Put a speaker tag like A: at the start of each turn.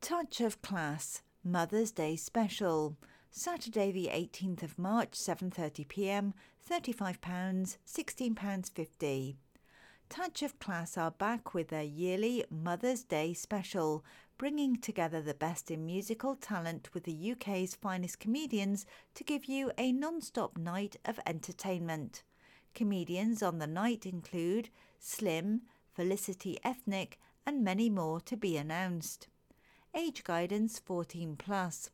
A: Touch of Class Mother's Day Special. Saturday the 18th of March 7:30 p.m. 35 pounds, 16 pounds 50. Touch of Class are back with their yearly Mother's Day special, bringing together the best in musical talent with the UK's finest comedians to give you a non-stop night of entertainment. Comedians on the night include Slim, Felicity Ethnic, and many more to be announced. Age guidance 14 plus.